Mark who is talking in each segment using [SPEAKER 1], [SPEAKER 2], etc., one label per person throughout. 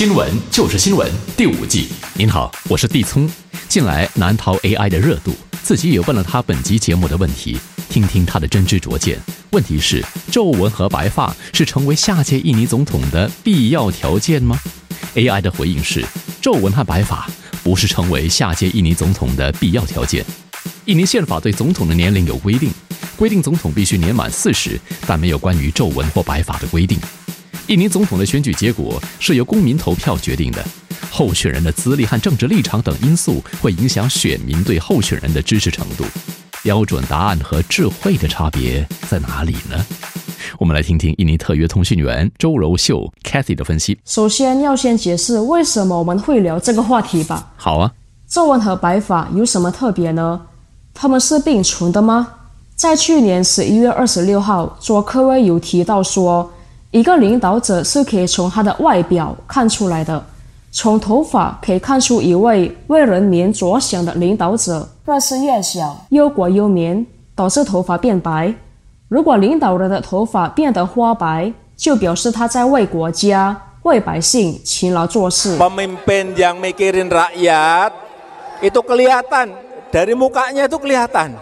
[SPEAKER 1] 新闻就是新闻第五季。
[SPEAKER 2] 您好，我是地聪。近来难逃 AI 的热度，自己也问了他本集节目的问题，听听他的真知灼见。问题是：皱纹和白发是成为下届印尼总统的必要条件吗？AI 的回应是：皱纹和白发不是成为下届印尼总统的必要条件。印尼宪法对总统的年龄有规定，规定总统必须年满四十，但没有关于皱纹或白发的规定。印尼总统的选举结果是由公民投票决定的，候选人的资历和政治立场等因素会影响选民对候选人的支持程度。标准答案和智慧的差别在哪里呢？我们来听听印尼特约通讯员周柔秀 Kathy 的分析。
[SPEAKER 3] 首先要先解释为什么我们会聊这个话题吧。
[SPEAKER 2] 好啊，
[SPEAKER 3] 皱纹和白发有什么特别呢？他们是并存的吗？在去年十一月二十六号，佐科威有提到说。一个领导者是可以从他的外表看出来的，从头发可以看出一位为人民着想的领导者。若是越小，忧国忧民，导致头发变白；如果领导人的头发变得花白，就表示他在为国家、为百姓勤劳做事。
[SPEAKER 4] Pemimpin yang mikirin rakyat itu kelihatan dari mukanya itu kelihatan,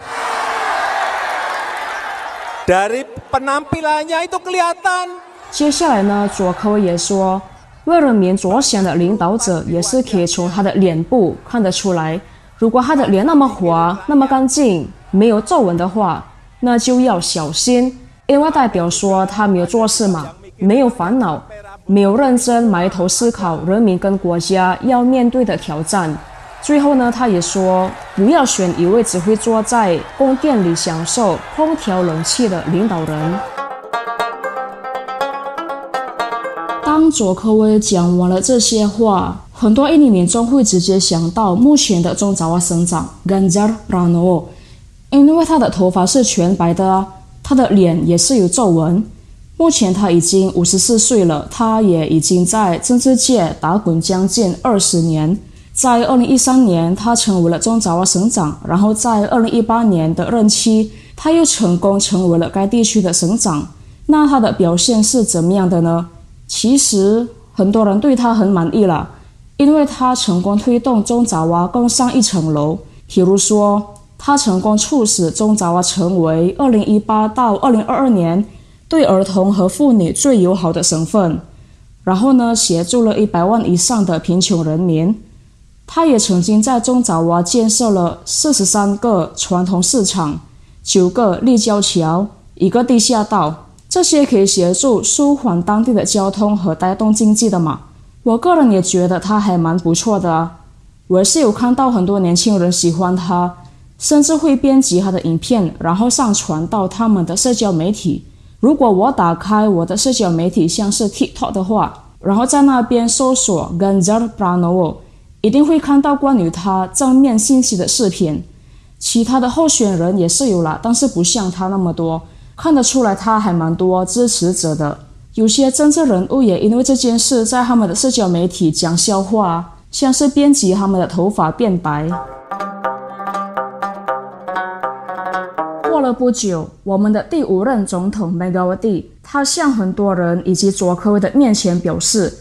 [SPEAKER 4] dari penampilannya itu kelihatan.
[SPEAKER 3] 接下来呢，佐科也说，为人民着想的领导者也是可以从他的脸部看得出来。如果他的脸那么滑、那么干净，没有皱纹的话，那就要小心，因为代表说他没有做事嘛，没有烦恼，没有认真埋头思考人民跟国家要面对的挑战。最后呢，他也说，不要选一位只会坐在宫殿里享受空调冷气的领导人。当佐科威讲完了这些话，很多印尼民众会直接想到目前的中爪哇省长 ganjara novo 因为他的头发是全白的啊，他的脸也是有皱纹。目前他已经五十四岁了，他也已经在政治界打滚将近二十年。在二零一三年，他成为了中爪哇省长，然后在二零一八年的任期，他又成功成为了该地区的省长。那他的表现是怎么样的呢？其实很多人对他很满意了，因为他成功推动中爪哇更上一层楼。比如说，他成功促使中爪哇成为2018到2022年对儿童和妇女最友好的省份。然后呢，协助了一百万以上的贫穷人民。他也曾经在中爪哇建设了四十三个传统市场、九个立交桥、一个地下道。这些可以协助舒缓当地的交通和带动经济的嘛？我个人也觉得他还蛮不错的啊。我是有看到很多年轻人喜欢他，甚至会编辑他的影片，然后上传到他们的社交媒体。如果我打开我的社交媒体，像是 TikTok 的话，然后在那边搜索 Ganjar Pranowo，一定会看到关于他正面信息的视频。其他的候选人也是有啦，但是不像他那么多。看得出来，他还蛮多支持者的。有些政治人物也因为这件事，在他们的社交媒体讲笑话，像是编辑他们的头发变白。过了不久，我们的第五任总统梅高蒂，他向很多人以及佐科威的面前表示，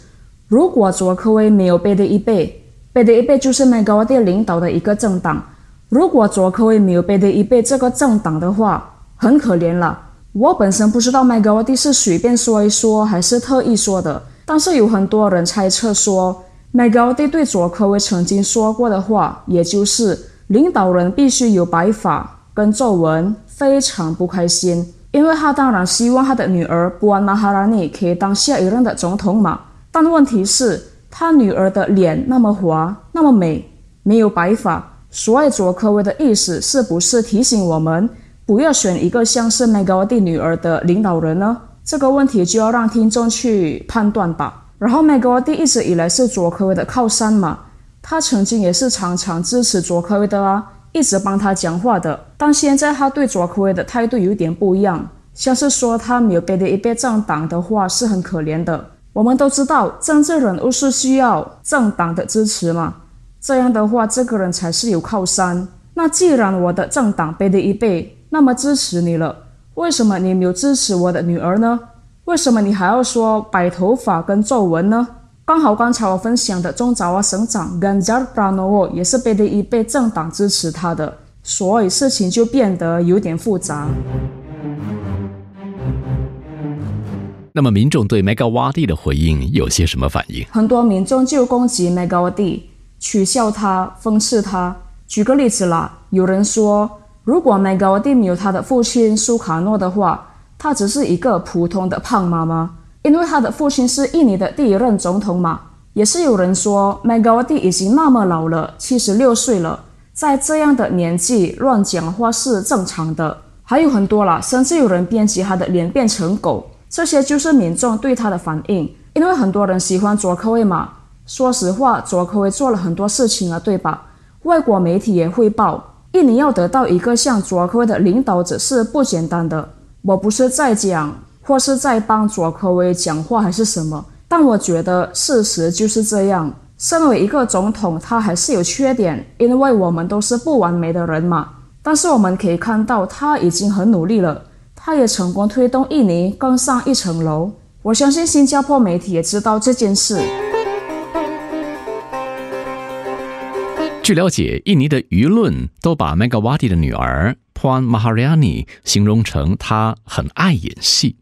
[SPEAKER 3] 如果佐科威没有贝德一贝，贝德一贝就是梅高蒂领导的一个政党。如果佐科威没有贝德一贝这个政党的话，很可怜了。我本身不知道麦高瓦蒂是随便说一说还是特意说的，但是有很多人猜测说，麦高瓦蒂对佐科威曾经说过的话，也就是领导人必须有白发跟皱纹，非常不开心，因为他当然希望他的女儿布安娜哈拉尼可以当下一任的总统嘛。但问题是，他女儿的脸那么滑，那么美，没有白发，所以佐科威的意思是不是提醒我们？不要选一个像是麦高蒂女儿的领导人呢？这个问题就要让听众去判断吧。然后麦高蒂一直以来是佐科威的靠山嘛，他曾经也是常常支持佐科威的啊，一直帮他讲话的。但现在他对佐科威的态度有点不一样，像是说他没有背的一辈政党的话是很可怜的。我们都知道政治人物是需要政党的支持嘛，这样的话这个人才是有靠山。那既然我的政党背的一辈，那么支持你了，为什么你没有支持我的女儿呢？为什么你还要说白头发跟皱纹呢？
[SPEAKER 5] 刚好刚才我分享的中爪哇省长 Ganjar Pranowo 也是 PDI 被政党支持他的，所以事情就变得有点复杂。
[SPEAKER 2] 那么民众对 Megawati 的回应有些什么反应？
[SPEAKER 5] 很多民众就攻击 Megawati，取笑他、讽刺他。举个例子啦，有人说，如果 Megawati 没有他的父亲苏卡诺的话，他只是一个普通的胖妈妈。因为他的父亲是印尼的第一任总统嘛，也是有人说 Megawati 已经那么老了，七十六岁了，在这样的年纪乱讲话是正常的。还有很多啦，甚至有人编辑他的脸变成狗，这些就是民众对他的反应。因为很多人喜欢佐科威嘛，说实话，佐科威做了很多事情啊，对吧？外国媒体也汇报，印尼要得到一个像佐科威的领导者是不简单的。我不是在讲。或是在帮佐科威讲话还是什么？但我觉得事实就是这样。身为一个总统，他还是有缺点，因为我们都是不完美的人嘛。但是我们可以看到，他已经很努力了，他也成功推动印尼更上一层楼。我相信新加坡媒体也知道这件事。
[SPEAKER 2] 据了解，印尼的舆论都把 Megawati 的女儿 Puan Maharani 形容成她很爱演戏。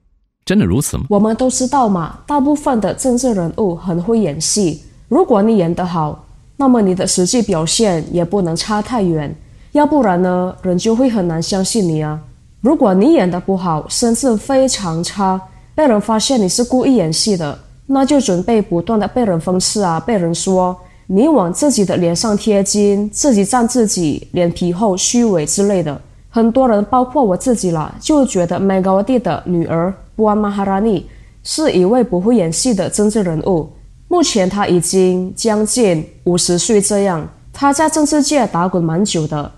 [SPEAKER 2] 真的如此吗？
[SPEAKER 5] 我们都知道嘛，大部分的政治人物很会演戏。如果你演得好，那么你的实际表现也不能差太远。要不然呢，人就会很难相信你啊。如果你演得不好，甚至非常差，被人发现你是故意演戏的，那就准备不断的被人讽刺啊，被人说你往自己的脸上贴金，自己赞自己，脸皮厚、虚伪之类的。很多人，包括我自己了，就觉得 Megawati 的女儿。Puan Maharani 是一位不会演戏的政治人物。目前他已经将近五十岁，这样他在政治界打滚蛮久的。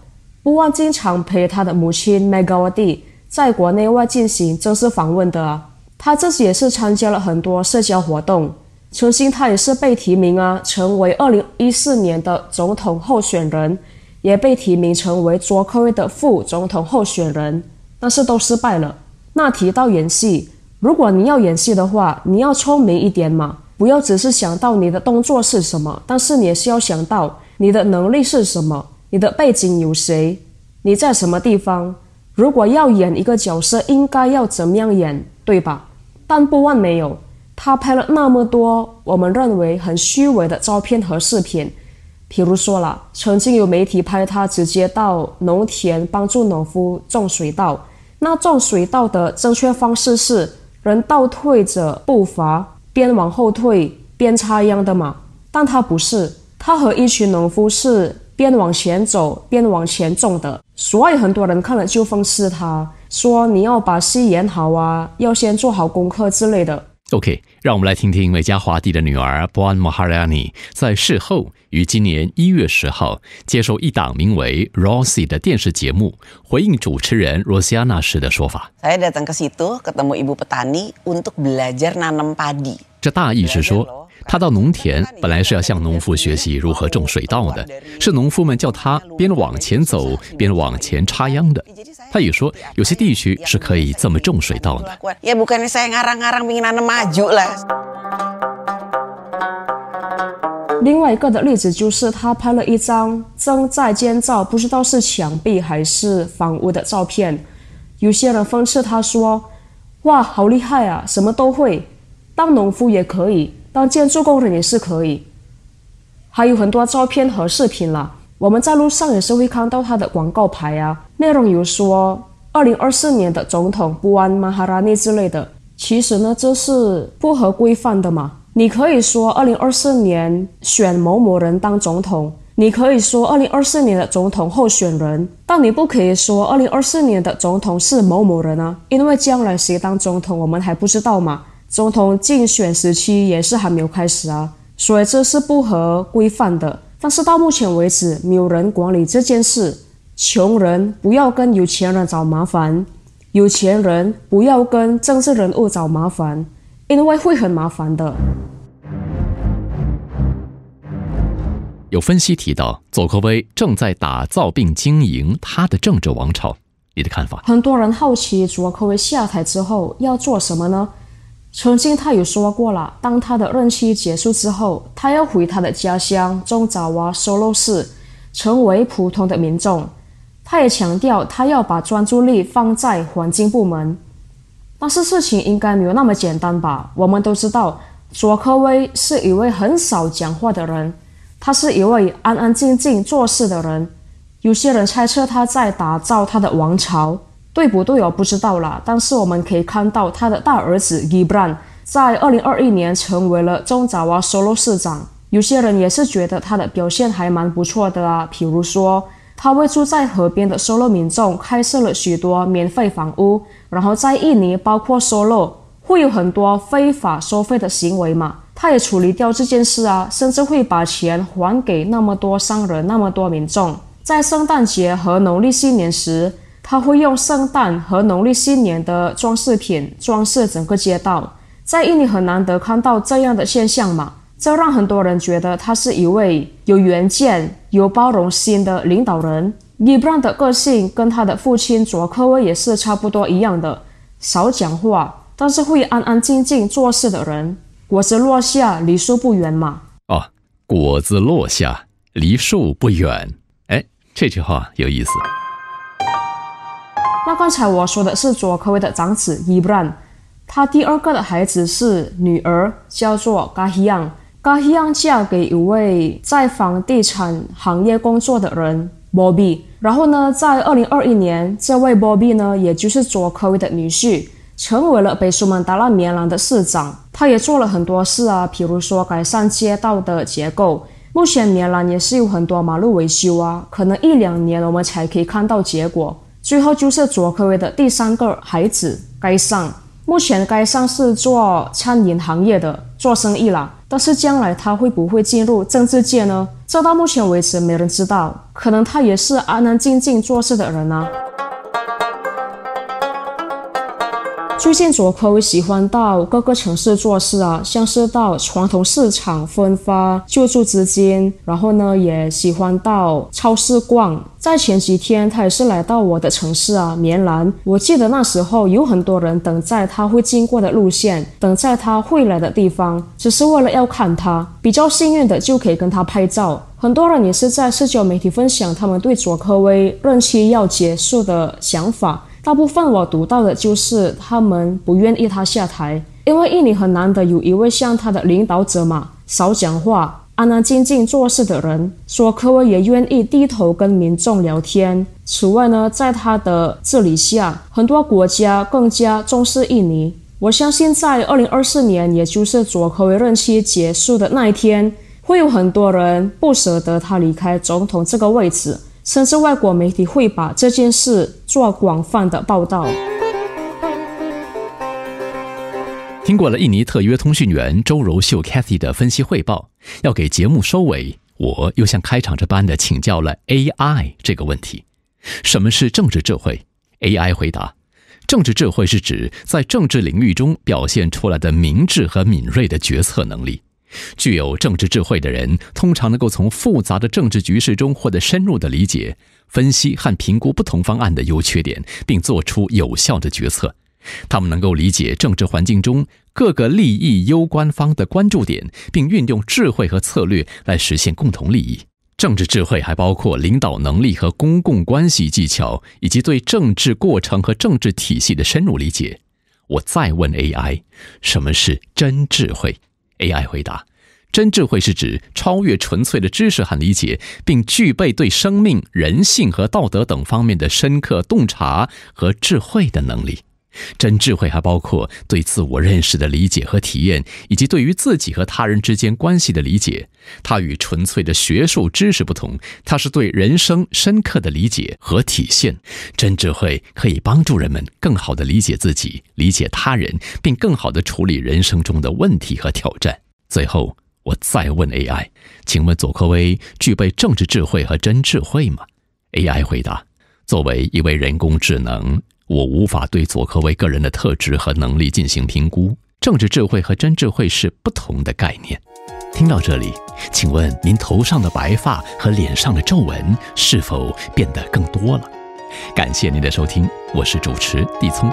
[SPEAKER 5] 不忘经常陪他的母亲 Megawati 在国内外进行正式访问的她。自己也是参加了很多社交活动。曾经他也是被提名啊，成为二零一四年的总统候选人，也被提名成为卓克威的副总统候选人，但是都失败了。那提到演戏，如果你要演戏的话，你要聪明一点嘛，不要只是想到你的动作是什么，但是你也是要想到你的能力是什么，你的背景有谁，你在什么地方。如果要演一个角色，应该要怎么样演，对吧？但不万没有，他拍了那么多我们认为很虚伪的照片和视频，譬如说了，曾经有媒体拍他直接到农田帮助农夫种水稻。那种水稻的正确方式是人倒退着步伐，边往后退边插秧的嘛？但他不是，他和一群农夫是边往前走边往前种的，所以很多人看了就讽刺他，说你要把戏演好啊，要先做好功课之类的。
[SPEAKER 2] OK，让我们来听听美加华帝的女儿 Puan Maharani 在事后于今年一月十号接受一档名为 Rosie 的电视节目，回应主持人 Rosiana 时的说法。
[SPEAKER 6] Saya datang ke situ ketemu ibu petani untuk belajar nanam padi。
[SPEAKER 2] 这大意是说。他到农田本来是要向农夫学习如何种水稻的，是农夫们叫他边往前走边往前插秧的。他也说，有些地区是可以这么种水稻的。
[SPEAKER 5] 另外一个的例子就是，他拍了一张正在建造，不知道是墙壁还是房屋的照片。有些人讽刺他说：“哇，好厉害啊，什么都会，当农夫也可以。”当建筑工人也是可以，还有很多照片和视频了。我们在路上也是会看到他的广告牌啊，内容有说二零二四年的总统布安马哈拉尼之类的。其实呢，这是不合规范的嘛。你可以说二零二四年选某某人当总统，你可以说二零二四年的总统候选人，但你不可以说二零二四年的总统是某某人啊，因为将来谁当总统我们还不知道嘛。总统竞选时期也是还没有开始啊，所以这是不合规范的。但是到目前为止，没有人管理这件事。穷人不要跟有钱人找麻烦，有钱人不要跟政治人物找麻烦，因为会很麻烦的。
[SPEAKER 2] 有分析提到，佐科威正在打造并经营他的政治王朝，你的看法？
[SPEAKER 5] 很多人好奇佐科威下台之后要做什么呢？曾经他有说过了，当他的任期结束之后，他要回他的家乡中爪哇收罗市，成为普通的民众。他也强调，他要把专注力放在环境部门。但是事情应该没有那么简单吧？我们都知道，佐科威是一位很少讲话的人，他是一位安安静静做事的人。有些人猜测他在打造他的王朝。对不对？我不知道啦。但是我们可以看到，他的大儿子 Gibran 在二零二一年成为了中爪哇收罗市长。有些人也是觉得他的表现还蛮不错的啊。比如说，他为住在河边的收罗民众开设了许多免费房屋。然后在印尼，包括收罗，会有很多非法收费的行为嘛？他也处理掉这件事啊，甚至会把钱还给那么多商人、那么多民众。在圣诞节和农历新年时。他会用圣诞和农历新年的装饰品装饰整个街道，在印尼很难得看到这样的现象嘛？这让很多人觉得他是一位有远见、有包容心的领导人。伊布兰的个性跟他的父亲佐科威也是差不多一样的，少讲话，但是会安安静静做事的人。果子落下，梨树不远嘛？
[SPEAKER 2] 哦，果子落下，梨树不远。哎，这句话有意思。
[SPEAKER 5] 那刚才我说的是佐科威的长子伊布兰，他第二个的孩子是女儿，叫做嘎希昂。嘎希昂嫁给一位在房地产行业工作的人 Bobby。然后呢，在二零二一年，这位 Bobby 呢，也就是佐科威的女婿，成为了北苏门答腊棉兰的市长。他也做了很多事啊，比如说改善街道的结构。目前棉兰也是有很多马路维修啊，可能一两年我们才可以看到结果。最后就是卓科威的第三个孩子该上，目前该上是做餐饮行业的，做生意啦。但是将来他会不会进入政治界呢？这到目前为止没人知道，可能他也是安安静静做事的人呢。最近佐科威喜欢到各个城市做事啊，像是到传统市场分发救助资金，然后呢也喜欢到超市逛。在前几天，他也是来到我的城市啊，棉兰。我记得那时候有很多人等在他会经过的路线，等在他会来的地方，只是为了要看他。比较幸运的就可以跟他拍照。很多人也是在社交媒体分享他们对佐科威任期要结束的想法。大部分我读到的就是他们不愿意他下台，因为印尼很难得有一位像他的领导者嘛，少讲话、安安静静做事的人。说科威也愿意低头跟民众聊天。此外呢，在他的治理下，很多国家更加重视印尼。我相信在二零二四年，也就是佐科威任期结束的那一天，会有很多人不舍得他离开总统这个位置。甚至外国媒体会把这件事做广泛的报道。
[SPEAKER 2] 听过了印尼特约通讯员周柔秀 Kathy 的分析汇报，要给节目收尾，我又像开场这般的请教了 AI 这个问题：什么是政治智慧？AI 回答：政治智慧是指在政治领域中表现出来的明智和敏锐的决策能力。具有政治智慧的人，通常能够从复杂的政治局势中获得深入的理解、分析和评估不同方案的优缺点，并做出有效的决策。他们能够理解政治环境中各个利益攸关方的关注点，并运用智慧和策略来实现共同利益。政治智慧还包括领导能力和公共关系技巧，以及对政治过程和政治体系的深入理解。我再问 AI：什么是真智慧？AI 回答：真智慧是指超越纯粹的知识和理解，并具备对生命、人性和道德等方面的深刻洞察和智慧的能力。真智慧还包括对自我认识的理解和体验，以及对于自己和他人之间关系的理解。它与纯粹的学术知识不同，它是对人生深刻的理解和体现。真智慧可以帮助人们更好地理解自己、理解他人，并更好地处理人生中的问题和挑战。最后，我再问 AI：请问佐科威具备政治智慧和真智慧吗？AI 回答：作为一位人工智能。我无法对佐科维个人的特质和能力进行评估。政治智慧和真智慧是不同的概念。听到这里，请问您头上的白发和脸上的皱纹是否变得更多了？感谢您的收听，我是主持地聪。